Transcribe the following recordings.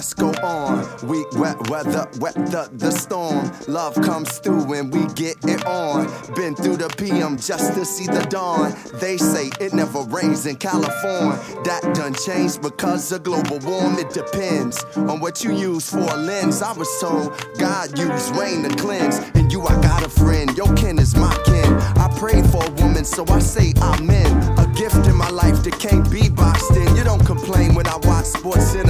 Let's go on. We wet weather, wet the, the storm. Love comes through when we get it on. Been through the PM just to see the dawn. They say it never rains in California. That done changed because of global warm. It depends on what you use for a lens. I was told God used rain to cleanse. And you, I got a friend. Your kin is my kin. I prayed for a woman, so I say amen. A gift in my life that can't be boxed in. You don't complain when I watch sports in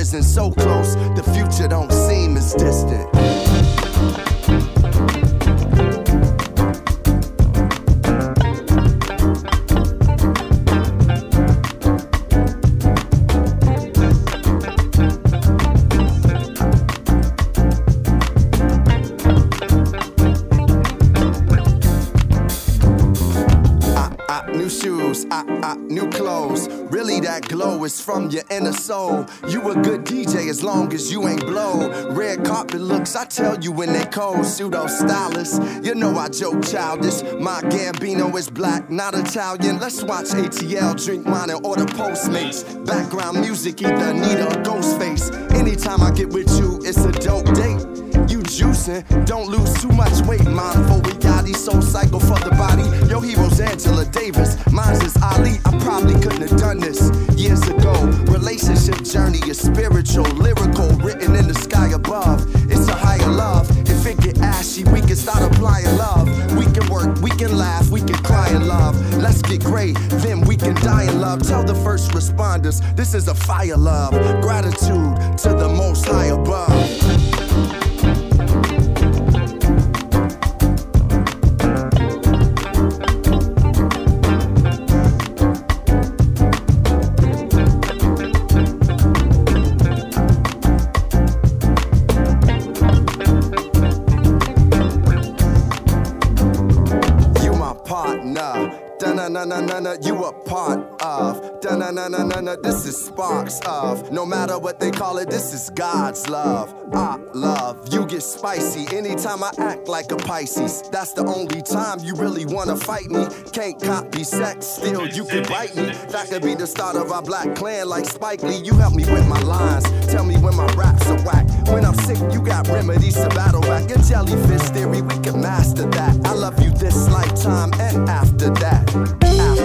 risen so close. The future don't seem as distant. Your inner soul. You a good DJ as long as you ain't blow. Red carpet looks, I tell you when they cold. Pseudo stylist, you know I joke childish. My Gambino is black, not Italian. Let's watch ATL drink wine and order Postmates. Background music, either Anita or Ghostface. Anytime I get with you, it's a dope date. Juicing, don't lose too much weight. Mindful, we got these soul cycle for the body. Your hero's Angela Davis, mine's is Ali. I probably couldn't have done this years ago. Relationship journey is spiritual, lyrical, written in the sky above. It's a higher love. If it get ashy, we can start applying love. We can work, we can laugh, we can cry in love. Let's get great, then we can die in love. Tell the first responders this is a fire love. Gratitude to the most high above. Na na na na you a part of. Da na na na na na, this is sparks of. No matter what they call it, this is God's love. I love. You get spicy anytime I act like a Pisces. That's the only time you really wanna fight me. Can't copy sex, still you can bite me. That could be the start of our black clan like Spike Lee. You help me with my lines. Tell me when my raps are whack. When I'm sick, you got remedies to battle back. Your jellyfish theory, we can master that. I love you this lifetime and after that. After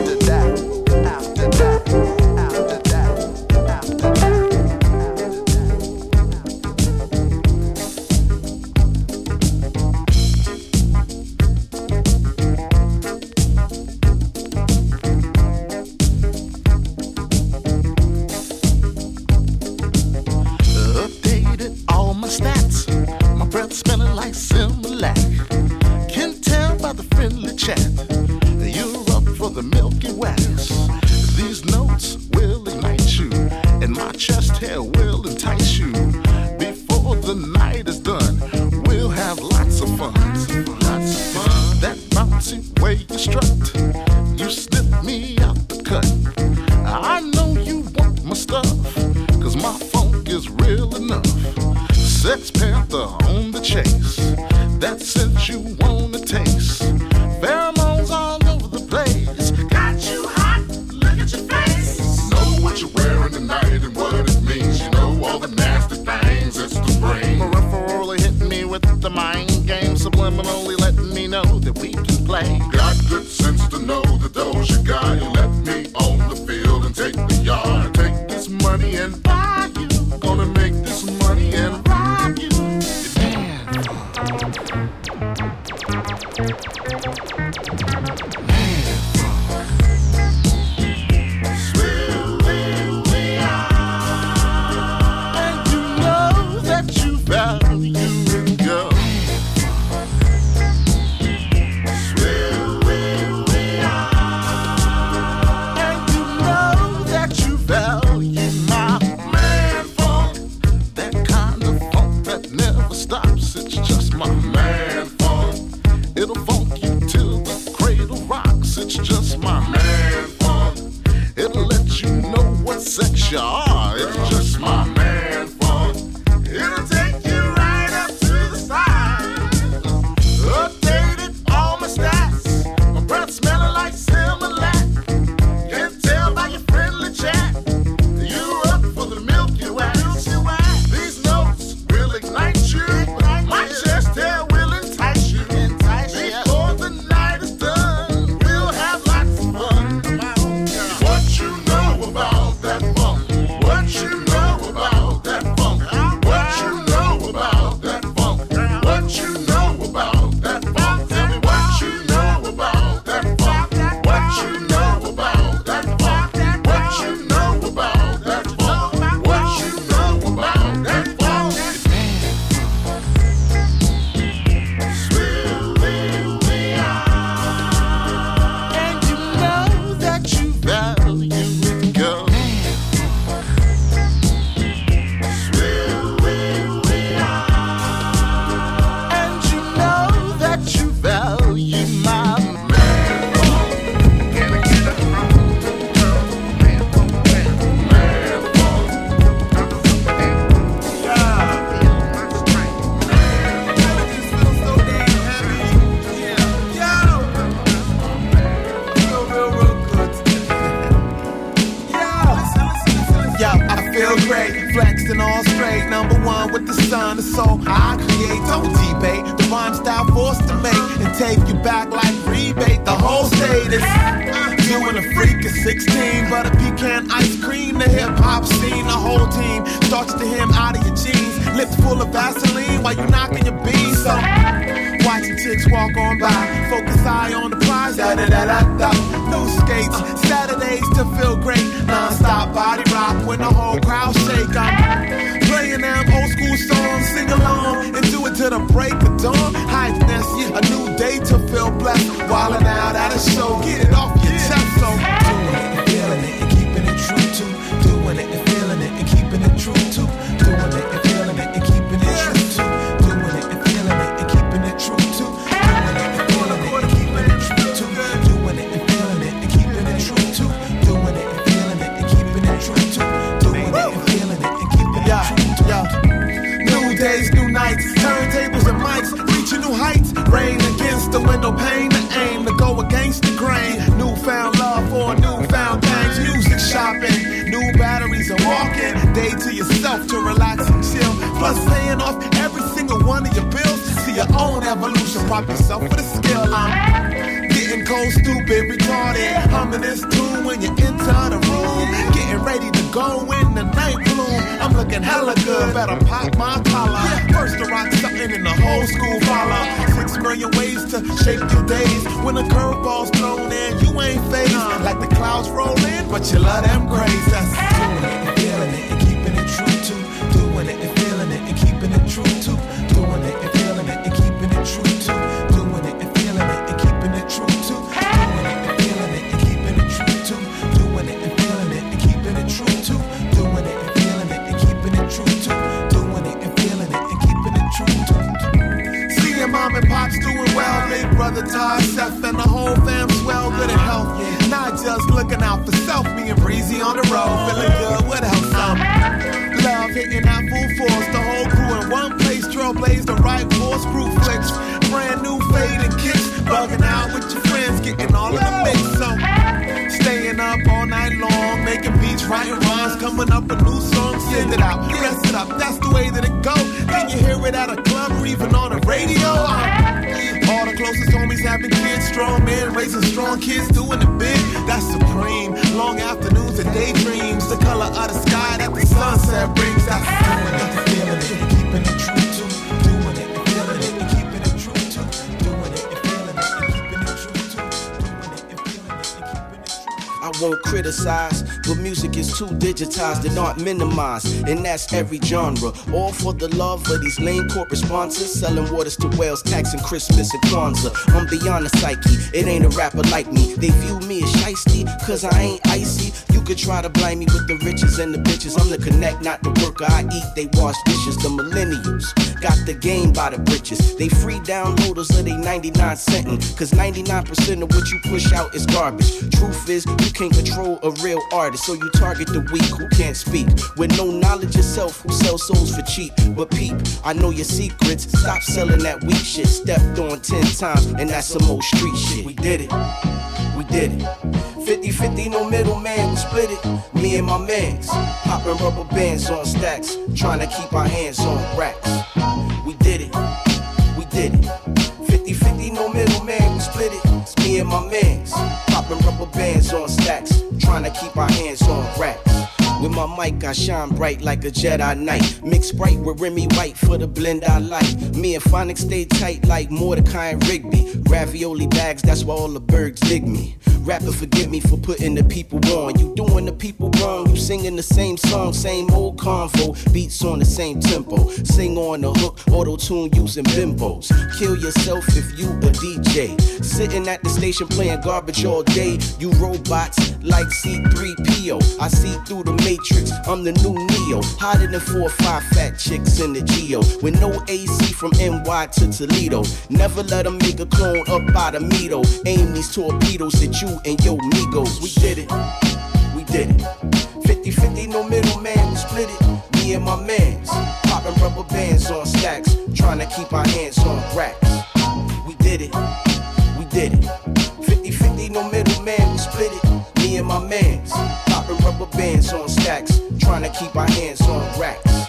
but you love them grays. Just looking out for self, me and Breezy on the road, feeling good. What else? Um, love hitting that full force. The whole crew in one place, trailblaze the right force, crew flicks. Brand new fade and kicks, bugging out with your friends, getting all in the mix. So, staying up all night long, making beats, writing rhymes, coming up with new songs, send it out, dress it up. That's the way that it go. Can you hear it at a club or even on the radio? Um, closest homies having kids, strong men raising strong kids, doing the big. That's supreme. Long afternoons and daydreams, the color of the sky that the sunset brings. That's true. I won't criticize, but music is too digitized and not minimized, and that's every genre. All for the love of these lame corporate sponsors, selling waters to whales, taxing Christmas and Kwanzaa. I'm beyond the psyche, it ain't a rapper like me. They view me as shiesty, cause I ain't icy. Could try to blame me with the riches and the bitches. I'm the connect, not the worker. I eat, they wash dishes. The millennials got the game by the britches. They free downloaders of they 99 centin', cause 99% of what you push out is garbage. Truth is, you can't control a real artist, so you target the weak who can't speak. With no knowledge yourself, who sell souls for cheap. But peep, I know your secrets. Stop selling that weak shit. Stepped on 10 times, and that's some old street shit. We did it. We did it. 50 50, no split it. Me and my mans, popping rubber bands on stacks, trying to keep our hands on racks. We did it, we did it. 50 50, no middleman, we split it. It's me and my mans, popping rubber bands on stacks, trying to keep our hands on racks. With my mic, I shine bright like a Jedi Knight. Mix bright with Remy White for the blend I like. Me and Phonics stay tight like Mordecai and Rigby. Ravioli bags, that's why all the birds dig me. Rapper, forgive me for putting the people on. You doing the people wrong. You singing the same song, same old convo. Beats on the same tempo. Sing on the hook, auto tune using bimbos. Kill yourself if you a DJ. Sitting at the station playing garbage all day. You robots like C3PO. I see through the matrix. I'm the new Neo. Hotter than four or five fat chicks in the Geo. With no AC from NY to Toledo. Never let them make a clone up out of though. Aim these torpedoes at you and your Migos. We did it. We did it. 50 50, no middleman. We split it. Me and my mans. Popping rubber bands on stacks. Trying to keep our hands on racks. We did it. We did it. 50 50, no middleman. We split it. Me and my mans. Rubber bands on stacks. Trying to keep our hands on racks.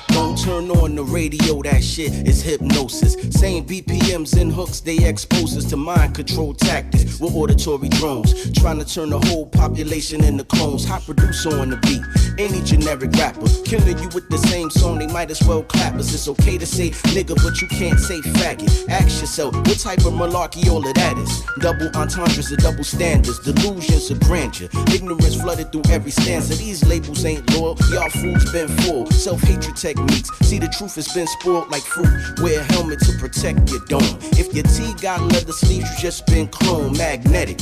Turn on the radio, that shit is hypnosis. Same BPMs and hooks, they expose us to mind control tactics with auditory drones. Trying to turn the whole population into clones. Hot producer on the beat, any generic rapper. Killing you with the same song, they might as well clap us. It's okay to say nigga, but you can't say faggot. Ask yourself, what type of malarkey all of that is? Double entendres and double standards, delusions of grandeur. Ignorance flooded through every stanza. These labels ain't loyal, y'all fools been full. Self hatred techniques. See, the truth has been spoiled like fruit. Wear a helmet to protect your dome. If your T got leather sleeves, you just been cloned magnetic.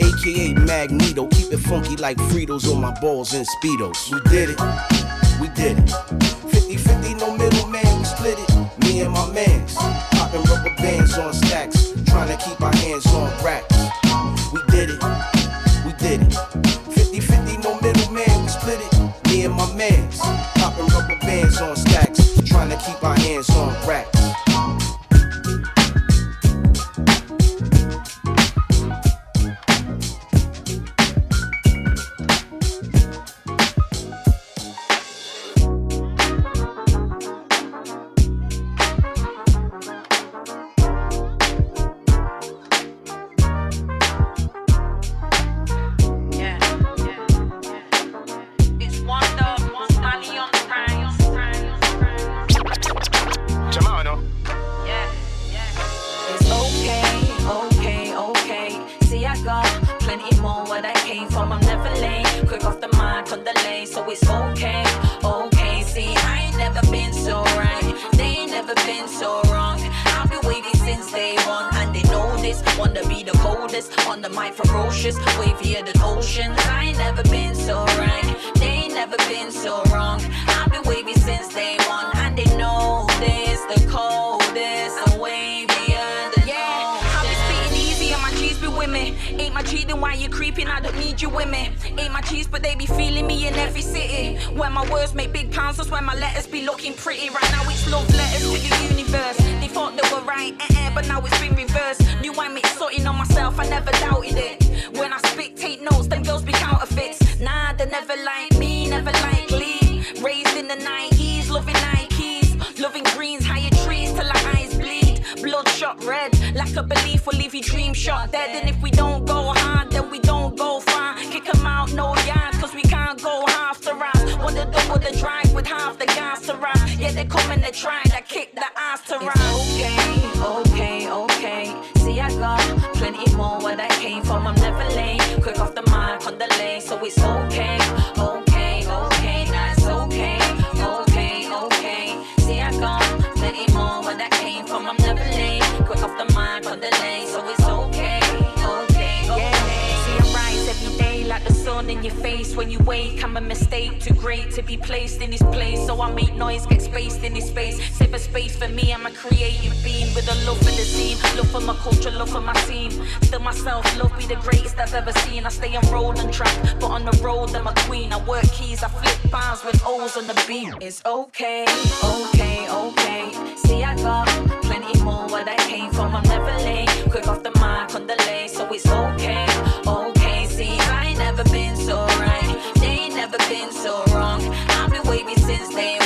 AKA Magneto, keep it funky like Fritos on my balls and Speedos. We did it, we did it. 50 50, no middleman, we split it. Me and my mans, popping rubber bands on stacks, trying to keep our hands on racks. We did it, we did it. 50 50, no middleman, we split it. Me and my mans, popping rubber bands on stacks, keep our hands on racks. Loving greens, higher trees till our eyes bleed. Bloodshot red, like a belief will leave your dream shot dead. And if we don't go hard, then we don't go far. Kick 'em out, no yards, cause we can't go half the rounds. Want to double the drive with half the gas around. Yeah, they come and they try to kick the ass to round. Okay, okay, okay. See, I got plenty more where that came from. I'm never late. Quick off the mark on the lane, so it's okay, wake. I'm a mistake, too great to be placed in this place. So I make noise, get spaced in this space. Save a space for me, I'm a creative being with a love for the scene, love for my culture, love for my scene. Still myself, love be the greatest I've ever seen. I stay on road and track, but on the road I'm a queen. I work keys, I flip bars with O's on the beat. It's okay, okay, okay. See, I got plenty more where that came from. I'm never late, quick off the mark on the lane, so it's okay. Been waiting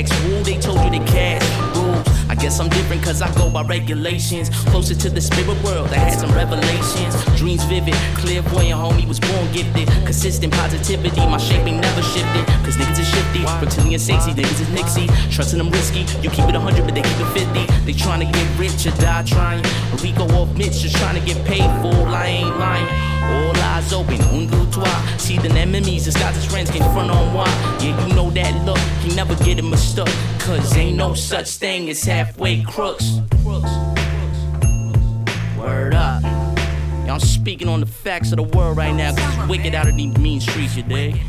Bags. They told you the cash rules. I guess I'm different cause I go by regulations. Closer to the spirit world. I had some revelations. Dreams vivid. clear Clairvoyant homie was born gifted. Consistent positivity. My shaping never shifted. Cause niggas is shifty. Reptilian safety. Niggas is Nixie. Trusting them risky. You keep it 100 but they keep it 50. They trying to get rich or die trying. Rico off Mitch just trying to get paid for. I ain't lying. All eyes open, un deux trois. See the enemies, it's got his friends can front on one. Yeah, you know that look, he never get it mistook. Cause ain't no such thing as halfway crooks. Word up. Y'all I'm speaking on the facts of the world right now, cause it's wicked out of these mean streets, you dig?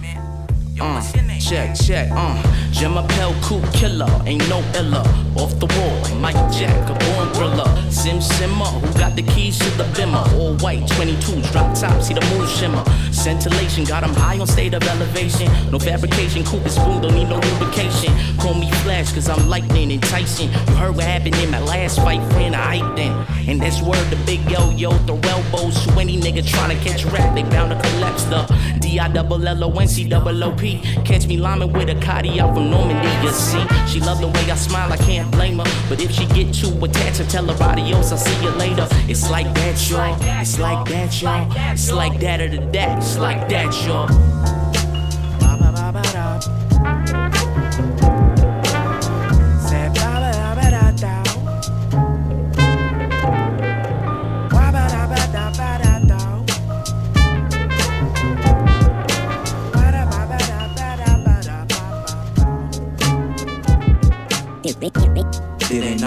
Uh, check, check, uh. Jim Appel, cool killer, ain't no illa. Off the wall, Mike Jack, a born thriller. Sim Simma, who got the keys to the bimmer? All white, 22s, drop top, see the moon shimmer. Scintillation, got him high on state of elevation. No fabrication, coupe is spoon, don't need no lubrication. Call me Flash, cause I'm lightning and enticing. You heard what happened in my last fight, friend, I hyped in. And that's word the big yo yo, throw elbows to any nigga tryna catch rap, they bound to collapse the D I double L O N C double O P. Catch me liming with a Cotty out from Normandy, you see. She love the way I smile, I can't blame her. But if she get too attached, I tell her adios, I'll see you later. It's like that, y'all. It's like that, y'all. It's like that or the that. It's like that, y'all.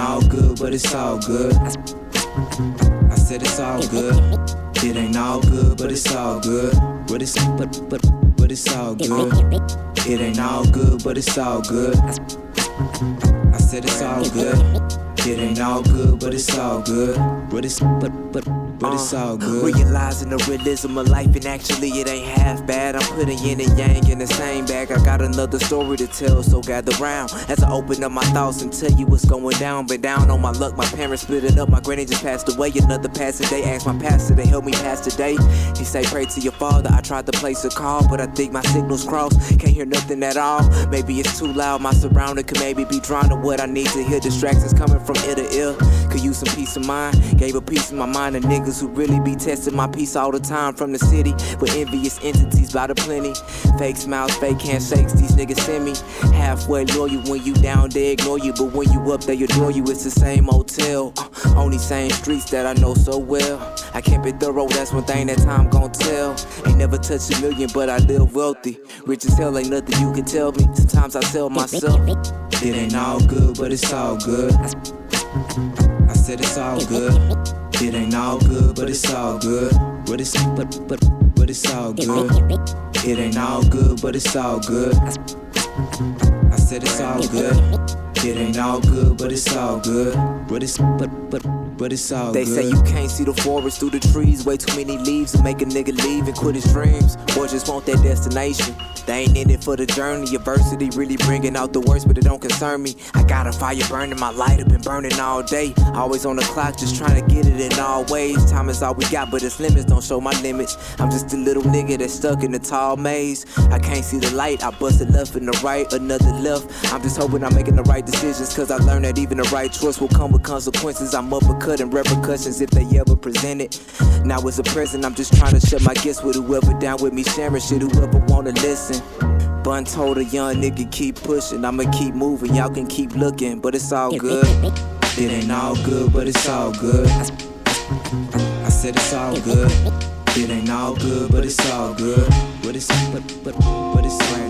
All good, but it's all good. I said it's all good. It ain't all good, but it's all good. But it's but but but it's all good. It ain't all good, but it's all good. I said it's all good. It ain't all good, but it's all good. But it's but but but it's Uh, all good. Realizing the realism of life, and actually it ain't half bad. I'm putting yin and yang in the same bag. I got another story to tell, so gather round as I open up my thoughts and tell you what's going down. Been down on my luck, my parents split it up. My granny just passed away. Another passing day, asked my pastor to help me pass the day. He say, Pray to your father. I tried to place a call, but I think my signal's crossed. Can't hear nothing at all. Maybe it's too loud. My surrounding could maybe be drawn to what I need to hear. Distractions coming from ear to ear. Could use some peace of mind. Gave a piece of my mind to niggas who really be testing my peace all the time from the city with envious entities by the plenty. Fake smiles, fake handshakes. These niggas send me halfway loyal when you down, they ignore you. But when you up, they adore you. It's the same hotel uh, on these same streets that I know so well. I kept it thorough, that's one thing that time gon' tell. Ain't never touched a million, but I live wealthy. Rich as hell, ain't nothing you can tell me. Sometimes I tell myself, It ain't all good, but it's all good. I said it's all good. It ain't all good, but it's all good. But it's but but but it's all good. It ain't all good, but it's all good. I said it's all good. It ain't all good, but it's all good. But it's but but but it's all good. They good. say you can't see the forest through the trees. Way too many leaves to make a nigga leave and quit his dreams. Or just want that destination. They ain't in it for the journey. Adversity really bringing out the worst, but it don't concern me. I got a fire burning, my light have been burning all day. Always on the clock, just trying to get it in all ways. Time is all we got, but its limits don't show my limits. I'm just a little nigga that's stuck in the tall maze. I can't see the light, I busted left and the right, another left. I'm just hoping I'm making the right decisions, cause I learned that even the right choice will come with consequences. I'm uppercutting repercussions if they ever present it. Now as a present, I'm just trying to shut my gifts with whoever down with me, sharing shit, whoever wanna listen. Bun told a young nigga keep pushing, I'ma keep moving, y'all can keep looking, but it's all good. It ain't all good, but it's all good. I said it's all good. It ain't all good, but it's all good. But it's but but but it's all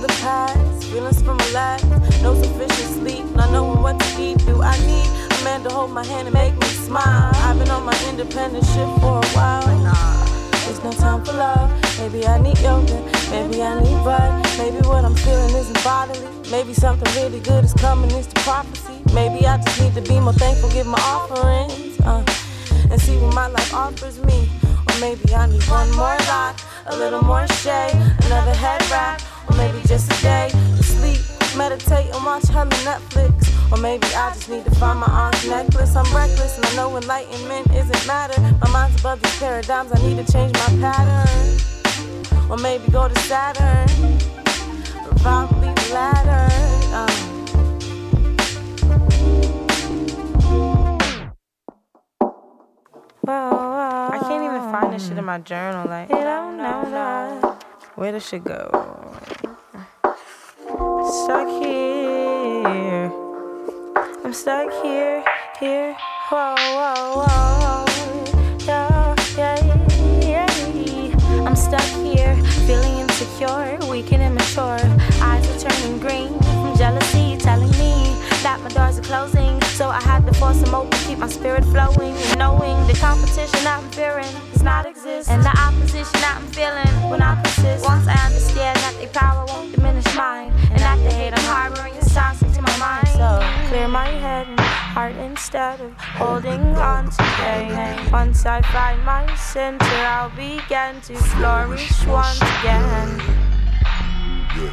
the past, feelings from my life. No sufficient sleep, not knowing what to eat. Do I need a man to hold my hand and make me smile? I've been on my independent shit for a while. Nah, there's no time for love. Maybe I need yoga, maybe I need bud. Maybe what I'm feeling isn't bodily. Maybe something really good is coming, it's the prophecy. Maybe I just need to be more thankful, give my offerings, uh, and see what my life offers me. Or maybe I need one more lot, a little more shade, another head wrap, or maybe just a day to sleep, meditate and watch hella Netflix. Or maybe I just need to find my aunt's necklace. I'm reckless and I know enlightenment isn't matter. My mind's above these paradigms, I need to change my pattern. Or maybe go to Saturn, or probably the latter. Um, I can't even find this shit in my journal. Like, no, no, no. where does shit go? Stuck here. I'm stuck here, here. Whoa, whoa, whoa. Yeah, yeah, yeah. I'm stuck here, feeling insecure, weak and immature. Eyes are turning green from jealousy, telling me that my doors are closing. So I had to force them open, keep my spirit flowing. And knowing the competition I'm fearing does not exist. And the opposition I'm feeling will not persist. Once I understand that their power won't diminish clear my head and heart instead of holding on to pain. Once I find my center, I'll begin to flourish once again. Here,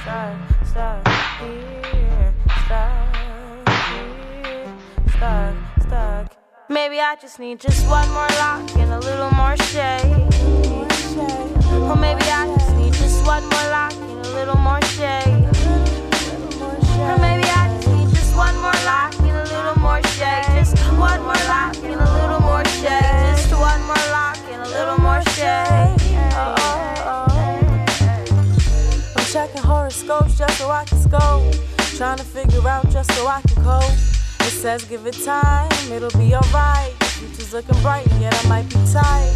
stuck, stuck, here, stuck, stuck. Maybe I just need just one more lock and a little more shade. Or maybe I just need just one more lock and a little more shade. Maybe I just need just one more lock and a little more shade. Just one more lock and a little more shade. Just one more lock and a little more shade. Oh, oh, oh. I'm checking horoscopes just so I can scope. Trying to figure out just so I can cope. It says give it time, it'll be alright. Future's looking bright, yet I might be tight.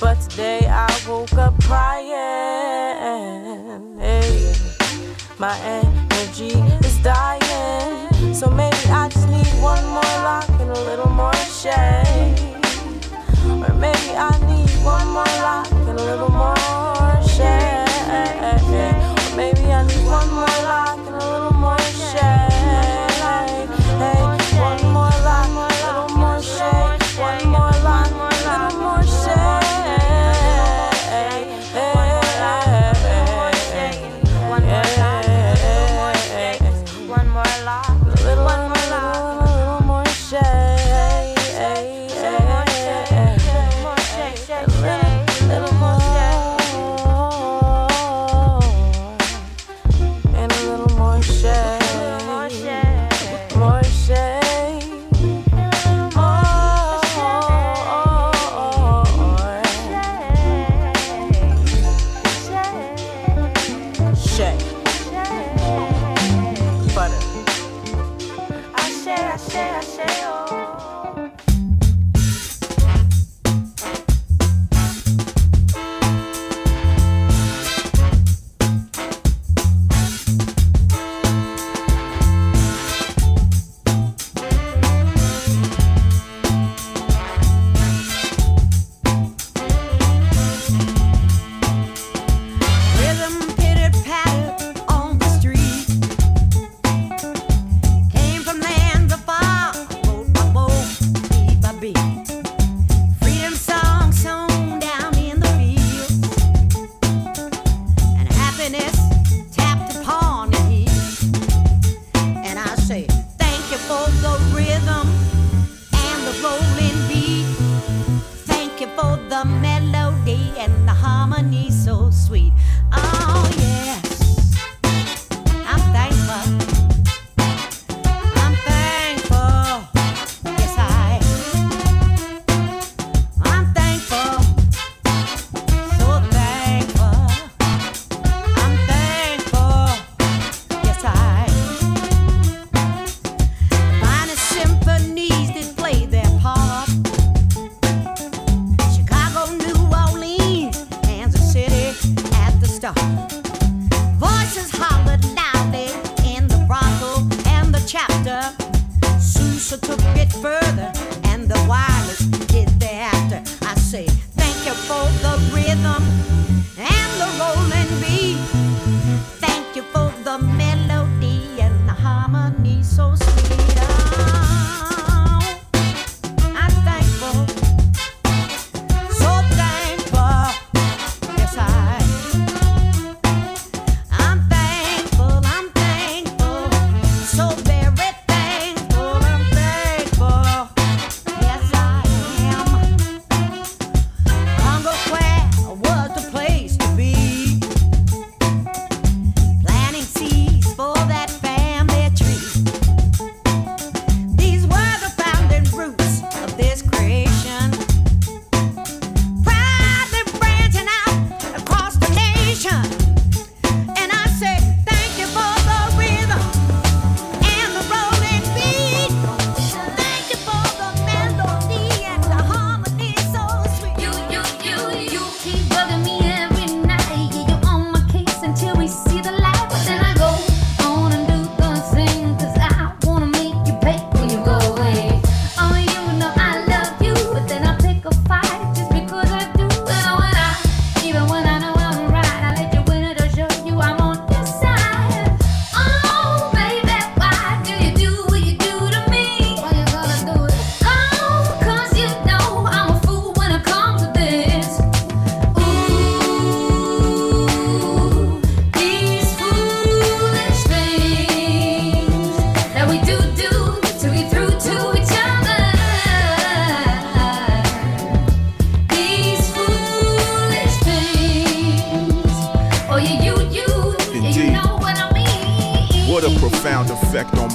But today I woke up crying. Hey, my energy is dying. So maybe I just need one more lock and a little more shade. Or maybe I need one more lock and a little more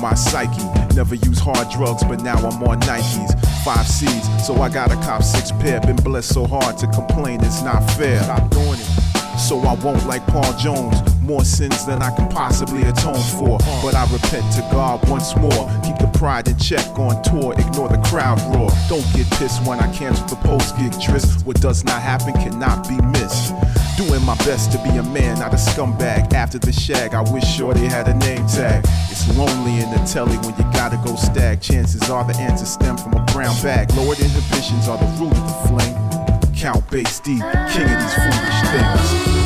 my psyche. Never use hard drugs, but now I'm on Nikes. Five C's, so I got a cop six pair. Been blessed so hard to complain it's not fair. Stop doing it. So I won't like Paul Jones. More sins than I can possibly atone for. But I repent to God once more. Keep the pride in check on tour. Ignore the crowd roar. Don't get pissed when I cancel the post gig tryst. What does not happen cannot be missed. Doing my best to be a man, not a scumbag. After the shag, I wish Shorty had a name tag. It's lonely in the telly when you gotta go stag. Chances are the answers stem from a brown bag. Lowered inhibitions are the root of the flame. Count bass D, king of these foolish things.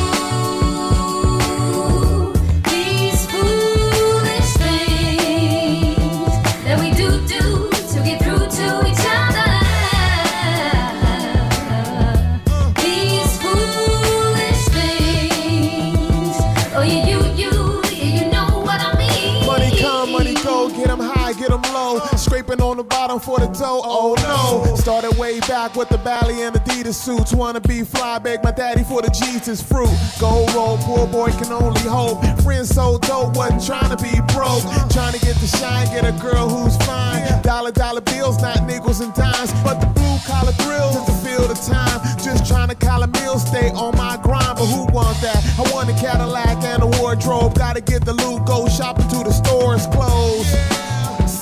Bottom for the dough, oh no. Started way back with the Bally and Adidas suits. Wanna be fly, beg my daddy for the Jesus fruit. Gold roll, poor boy can only hope. Friends so dope, wasn't trying to be broke. Trying to get the shine, get a girl who's fine. Dollar, dollar bills, not nickels and dimes. But the blue collar thrills is the feel the time. Just trying to collar meal, stay on my grind. But who wants that? I want a Cadillac and a wardrobe. Gotta get the loot, go shopping to the stores closed.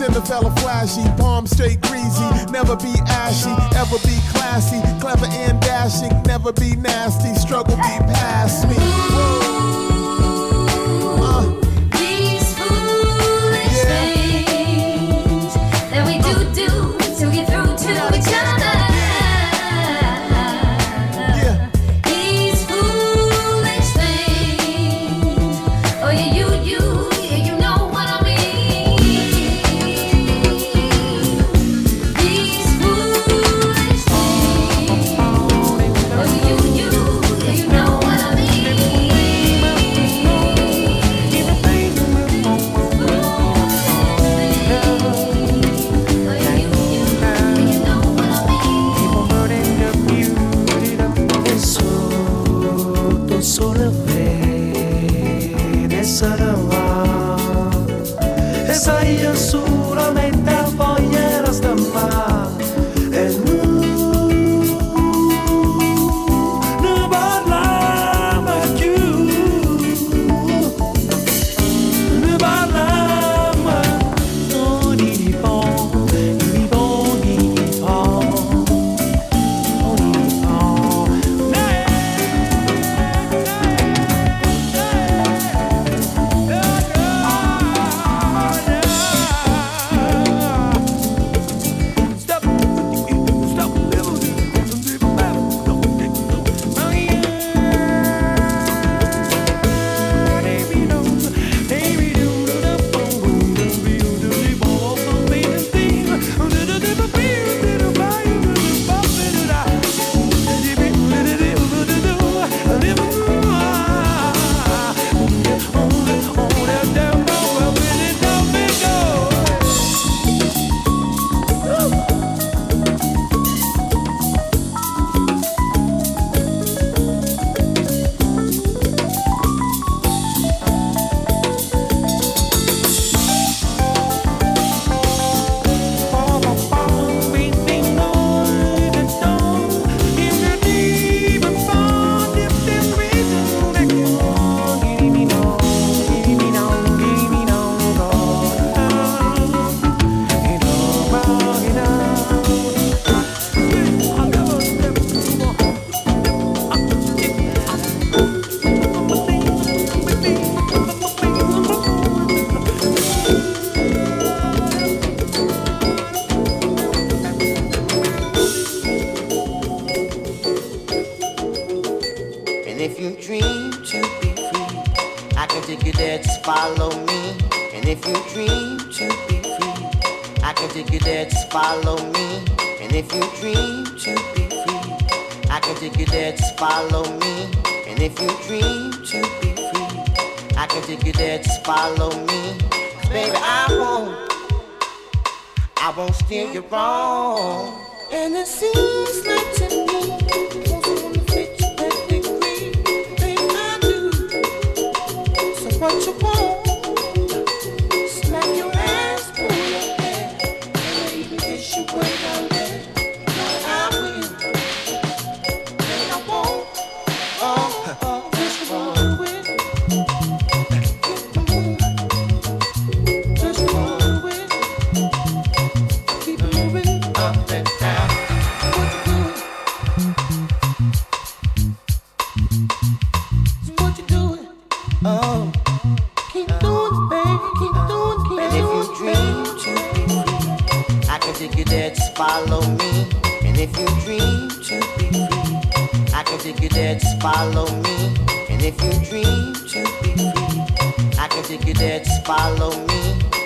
Send a fella flashy, palm straight greasy. Never be ashy, ever be classy. Clever and dashing, never be nasty. Struggle be past me. And it seems like just follow me. And if you dream to be free, I can take you there, follow me. And if you dream to be free, I can take you there, follow me.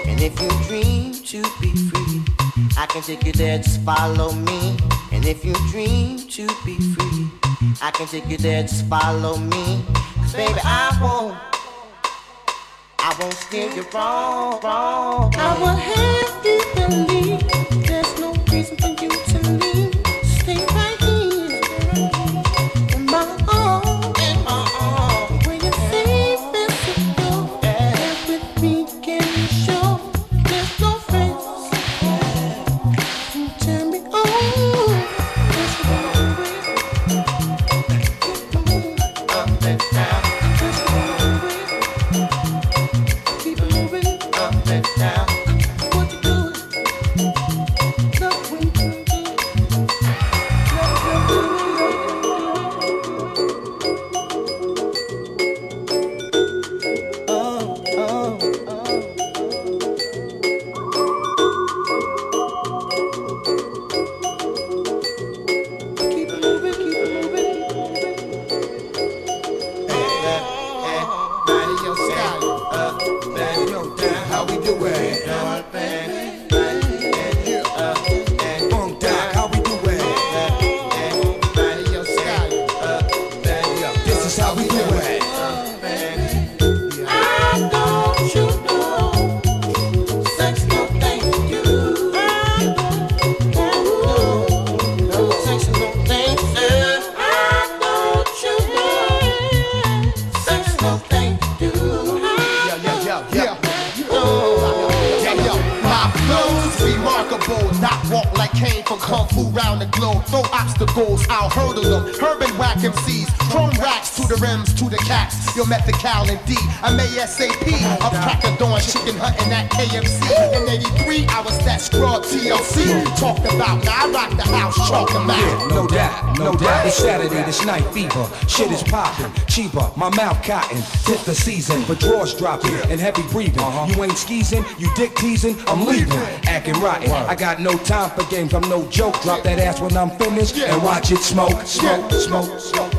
And if you dream to be free, I can take you there, follow me. And if you dream to be free, I can take you there, follow me. Cause baby, I won't. I won't steer you wrong, wrong. I will have you believe remarkable. Not walk like from Kung Fu round the globe. Throw obstacles, I'll hurdle them. Herman whack MCs, chrome racks to the rims, to the cats. Your Methical and D, I'm ASAP. Up crack of dawn, chicken hunting at KFC. In 83, I was that scrub TLC. Talked about, now I rock the house, chalk them out. No doubt, no doubt. It's Saturday, this night fever. Shit is popping, cheaper. My mouth cotton. Tip the season, but drawers dropping and heavy breathing. Uh-huh. You ain't skeezing, you dick teasing. I'm leaving, acting rotten. I got no time for games. I'm no joke. Drop that ass when I'm finished and watch it smoke, smoke, smoke, smoke.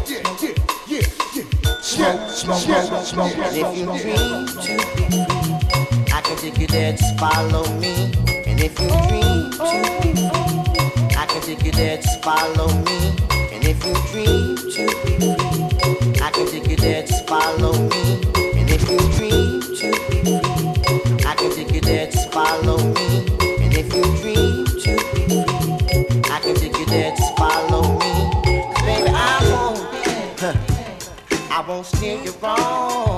Smoke, smoke, smoke, smoke. And if you dream to be free, I can take you there, just follow me. And if you dream to be free, I can take you there, just follow me. And if you dream to be free, I can take you there, just follow me. And if you dream to be free, I can take you there, just follow me. Won't steer you wrong.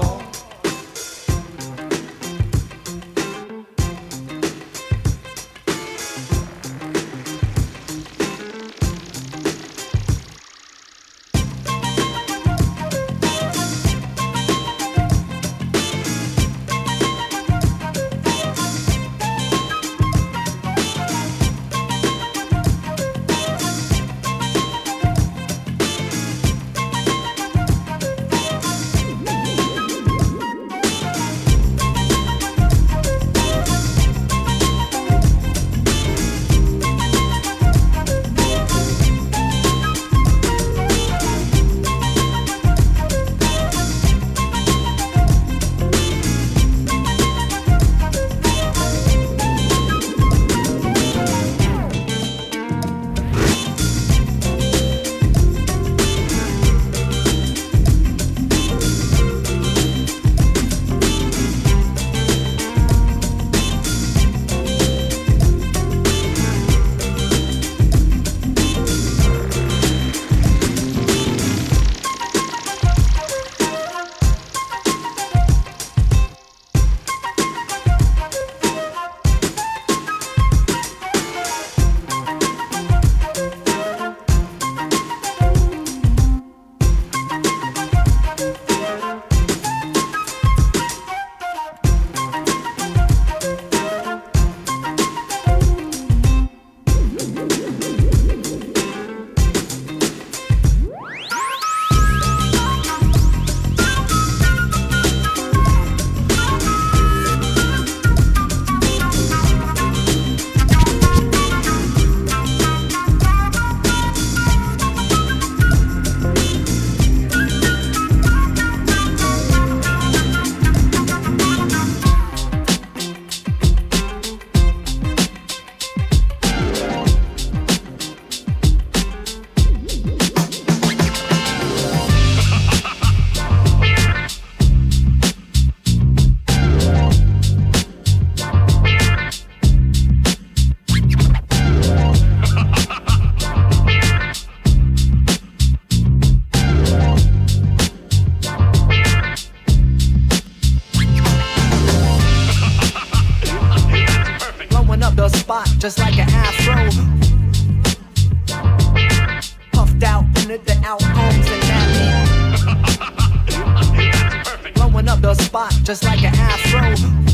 the spot just like an afro.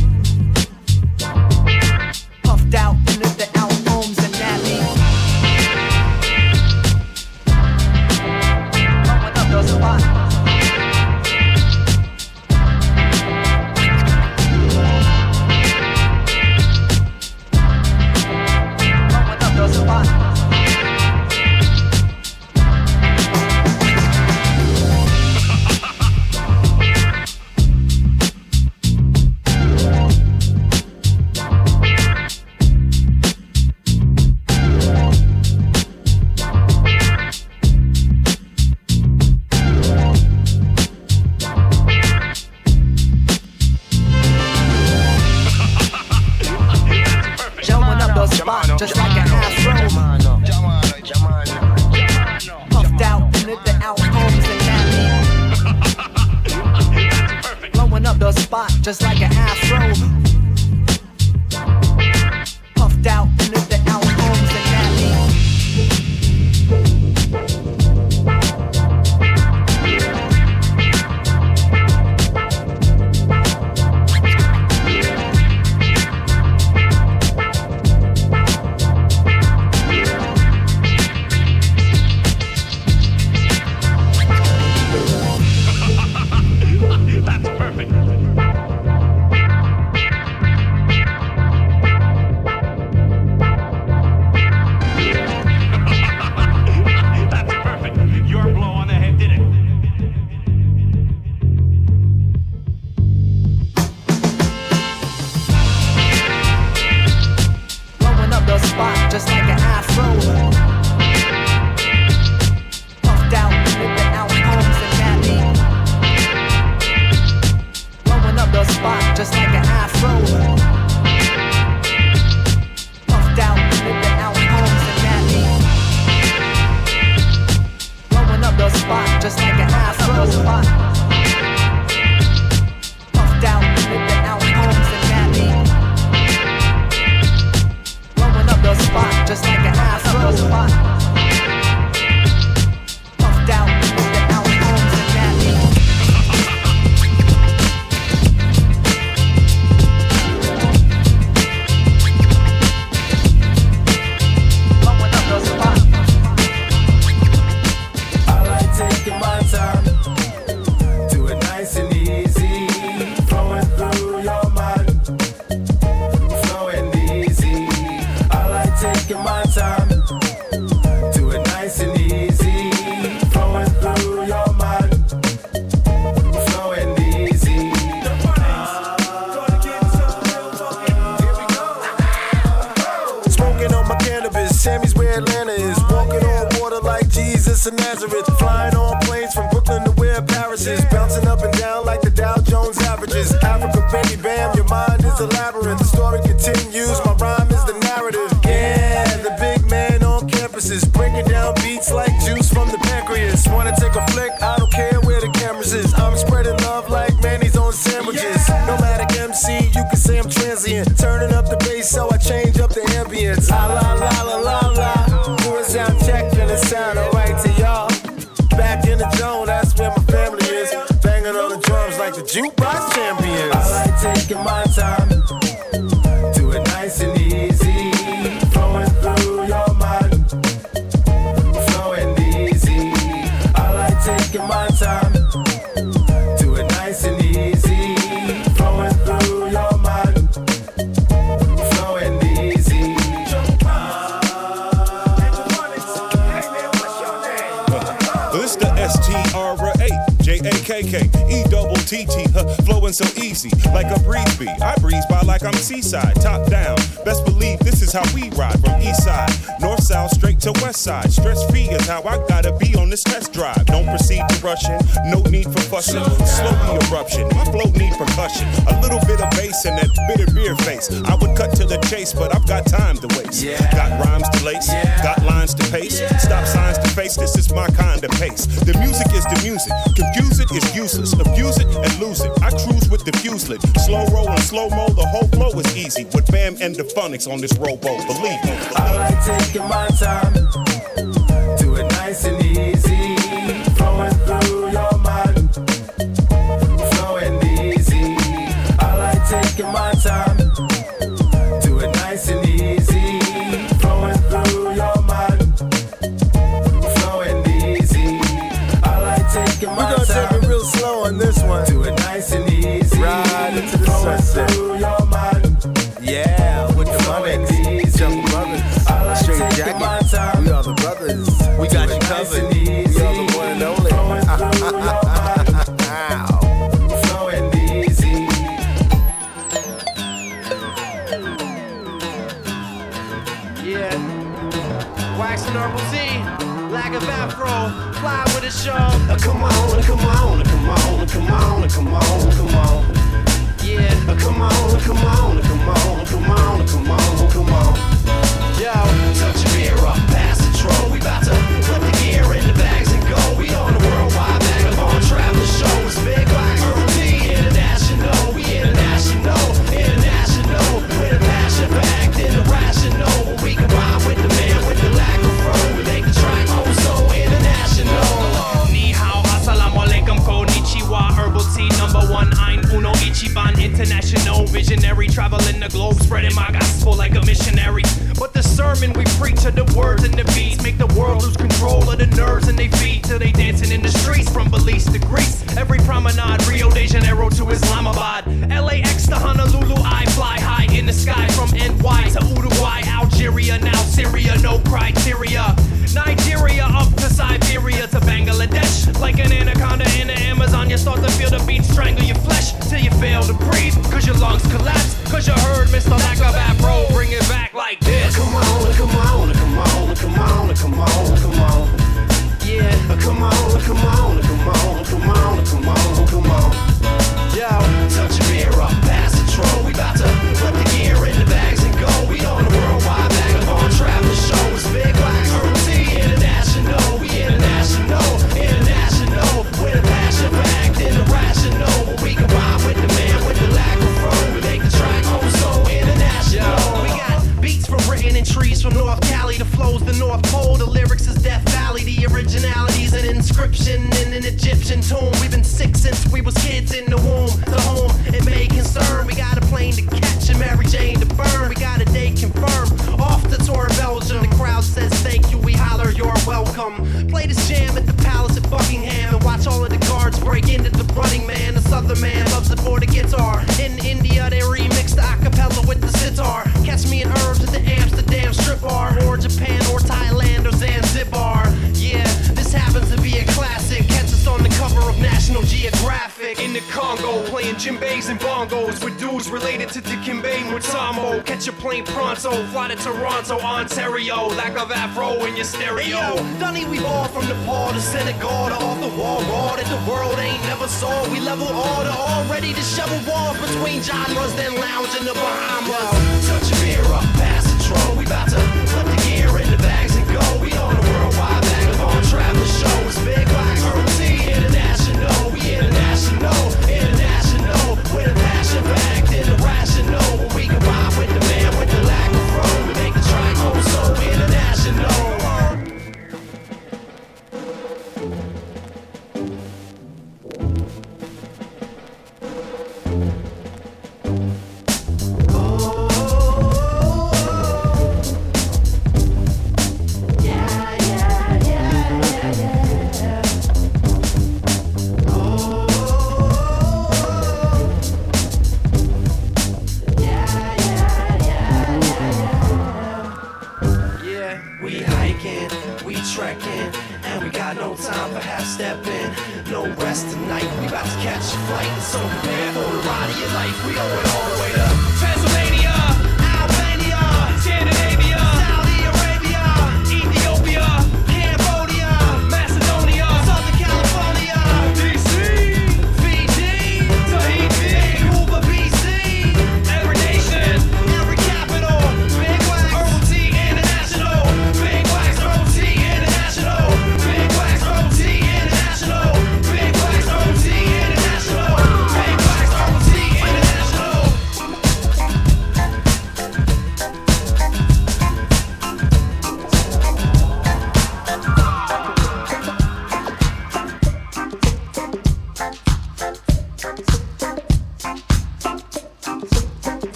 flowing so easy, like a breeze bee. I breeze like I'm seaside, top down. Best believe this is how we ride from east side, north south, straight to west side. Stress free is how I gotta be on this test drive. Don't proceed to rushing, no need for fussing. Slow the eruption, my float need percussion. A little bit of bass and that bitter beer face. I would cut to the chase, but I've got time to waste. Yeah. Got rhymes to lace, yeah. got lines to pace, yeah. stop signs to face. This is my kind of pace. The music is the music, confuse it is useless, abuse it and lose it. I cruise with the fuselage, slow roll and slow mo the whole flow is easy with Bam and the Phonics on this Robo. Believe me. I like taking my time on, fly with a show. Come on, come on, come on, come on, come on, come on. and bongos with dudes related to Dikembe Mutombo. Catch a plane pronto, fly to Toronto, Ontario. Lack of afro in your stereo. Dunny, we ball from Nepal to Senegal to off the wall raw that the world ain't never saw. We level all to already to shovel walls between genres, then lounge in the Bahamas. Touch a mirror, pass the troll, we bout to flip the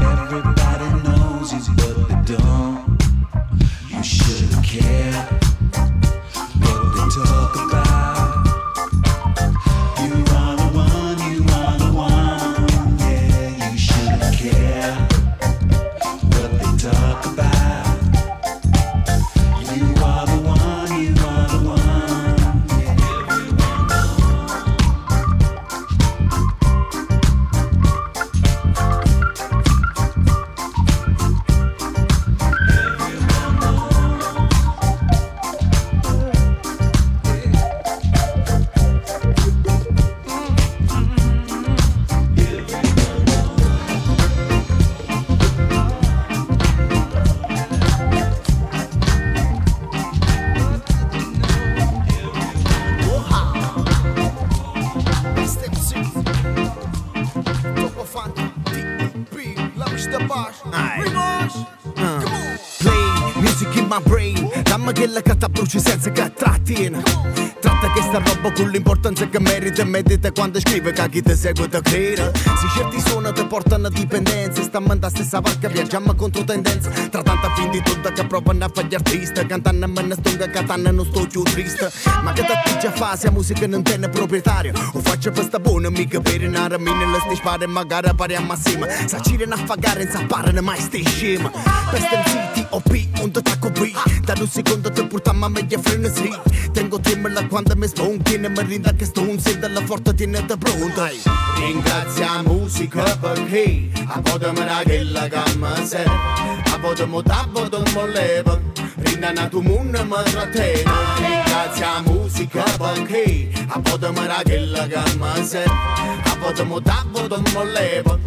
Everybody knows you, but they don't. You shouldn't care E medita quando scrive che chi ti segue ti crede Se certi suoni ti portano a dipendenza Stiamo in stessa vacca viaggiamo contro tendenza. Tra tanta fin di tutta che provano a fare gli artisti. Cantando a me ne stonga catana non sto più triste. Ma che ti ce fa se muzică în antene proprietară O faccio questa buona bună, per bere n ară mine Lăstici magari pari a massima Sa cire n-a fagare, în sapară ne mai sti scema steșim Peste city, OP, unde ta copii da un secondo te porta a media frână zri Tengo tremer la quando mi spun Tine mă rinda che sto un sil de forte fortă tine de prontă Ringrazia musica perché A potem era quella gamma mi A potem o da potem volevo. નાના તું મુન્ન મરતે Grazie a musica banche a podo gamma gamase a podo modabbo don mollevo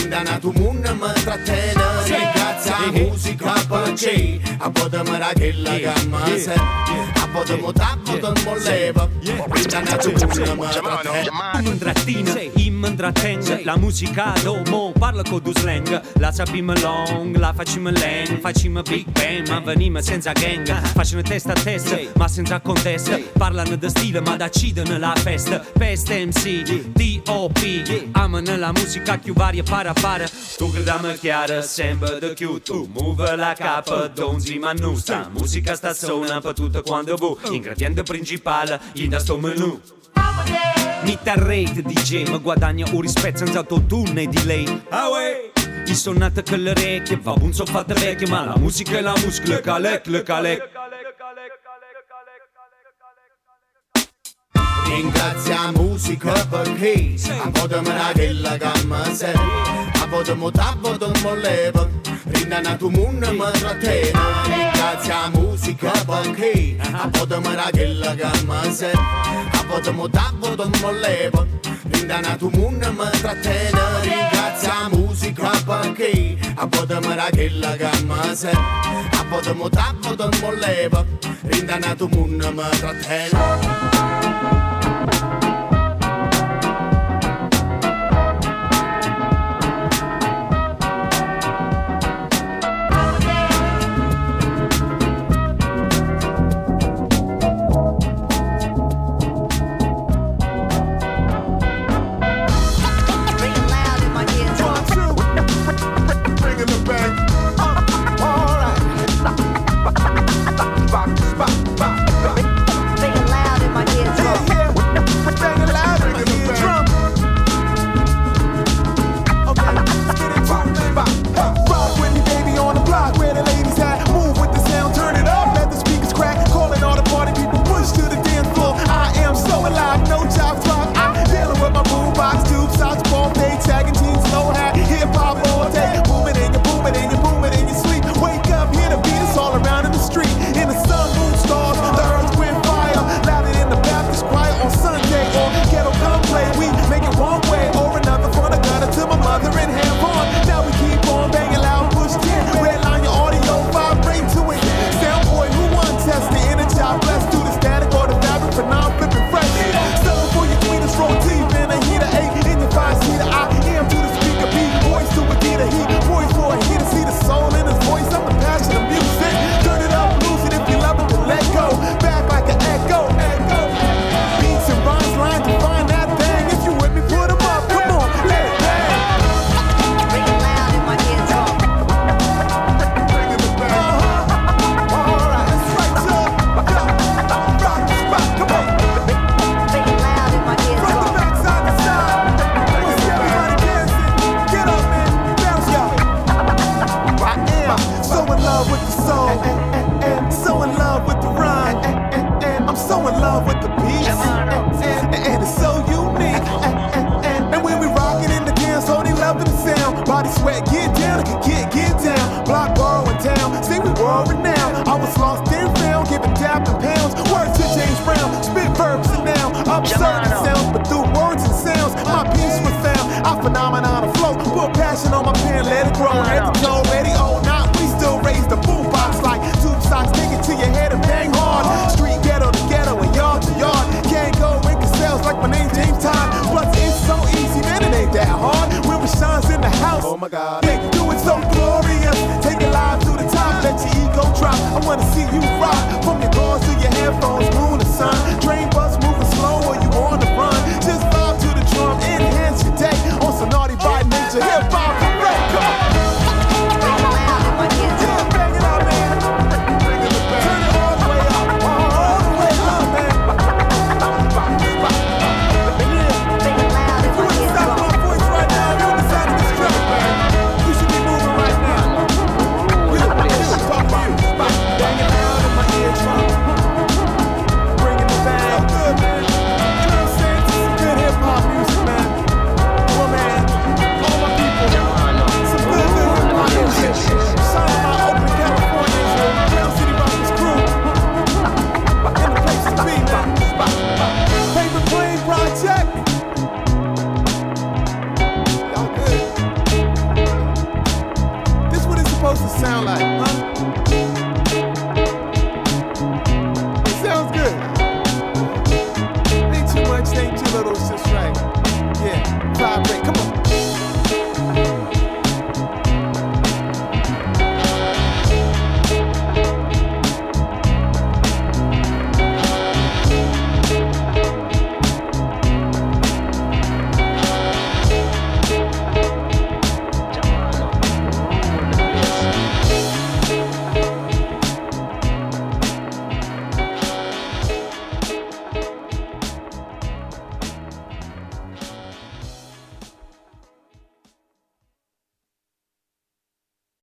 indana tu munna ma trattena Grazie a musica banche a podo maragella gamase tappo, dopo tappo, non molleva. Vita natura, ma Mandrattina, in mandraten, la musica domo, parlo con du slang. La sapim long, la facim leng, facim big bang, ma venim senza gang. Facim testa a testa, ma senza contest. Parlano di stile, ma decidono la festa. Pest MC, D.O.P. Amano la musica più varia, para para. Tu che dama chiara, sempre the più. Tu muove la capa, donzi ma non sta. Musica sta suona per tutto quando vuoi. Ingrediente principale in sto menù Mi tarrete di ma guadagno un rispetto senza autotune e delay Away Io sono nata con le orecchie, va un so vecchio, Ma la musica è la musica, le calec, le calec Ringrazia musica perché A volte mi ragella gamma se. A volte mi tappo non volevo Rinnana tu munna mi rattena Ringrazia musica perché A volte mi ragella gamma se. A volte mi tappo non volevo Rinnana tu munna mi rattena Ringrazia musica perché A volte mi ragella gamma se. A volte mi tappo non volevo Rinnana tu munna mi rattena